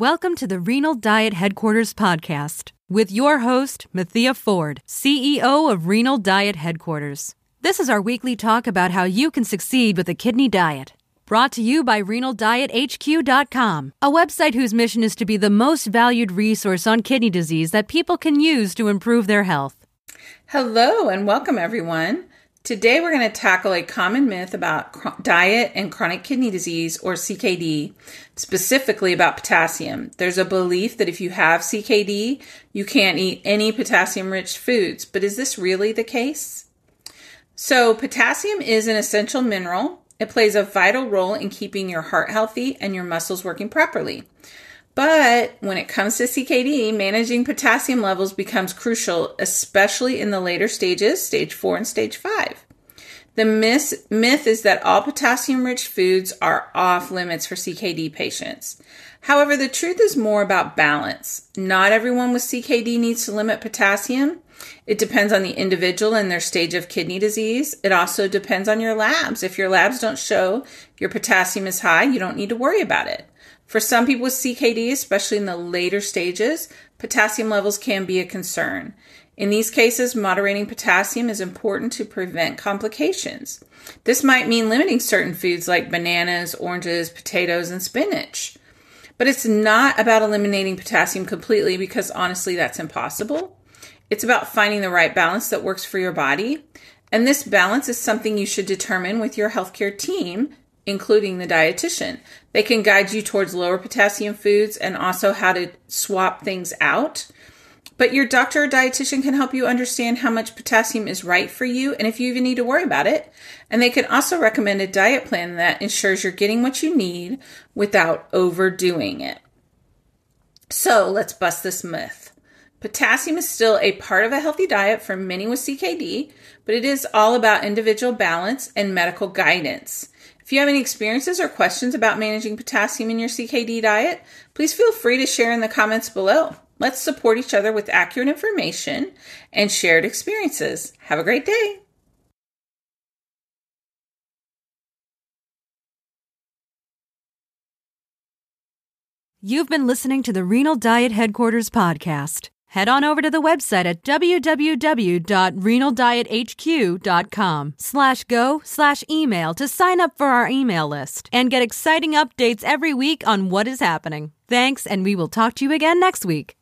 Welcome to the Renal Diet Headquarters podcast with your host, Mathea Ford, CEO of Renal Diet Headquarters. This is our weekly talk about how you can succeed with a kidney diet. Brought to you by RenalDietHQ.com, a website whose mission is to be the most valued resource on kidney disease that people can use to improve their health. Hello and welcome, everyone. Today, we're going to tackle a common myth about diet and chronic kidney disease, or CKD, specifically about potassium. There's a belief that if you have CKD, you can't eat any potassium rich foods, but is this really the case? So, potassium is an essential mineral. It plays a vital role in keeping your heart healthy and your muscles working properly. But when it comes to CKD, managing potassium levels becomes crucial, especially in the later stages, stage four and stage five. The myth, myth is that all potassium rich foods are off limits for CKD patients. However, the truth is more about balance. Not everyone with CKD needs to limit potassium. It depends on the individual and their stage of kidney disease. It also depends on your labs. If your labs don't show your potassium is high, you don't need to worry about it. For some people with CKD, especially in the later stages, potassium levels can be a concern. In these cases, moderating potassium is important to prevent complications. This might mean limiting certain foods like bananas, oranges, potatoes, and spinach. But it's not about eliminating potassium completely because honestly, that's impossible. It's about finding the right balance that works for your body. And this balance is something you should determine with your healthcare team including the dietitian. They can guide you towards lower potassium foods and also how to swap things out. But your doctor or dietitian can help you understand how much potassium is right for you and if you even need to worry about it. And they can also recommend a diet plan that ensures you're getting what you need without overdoing it. So let's bust this myth. Potassium is still a part of a healthy diet for many with CKD, but it is all about individual balance and medical guidance. If you have any experiences or questions about managing potassium in your CKD diet, please feel free to share in the comments below. Let's support each other with accurate information and shared experiences. Have a great day. You've been listening to the Renal Diet Headquarters podcast head on over to the website at www.renaldiethq.com slash go slash email to sign up for our email list and get exciting updates every week on what is happening. Thanks, and we will talk to you again next week.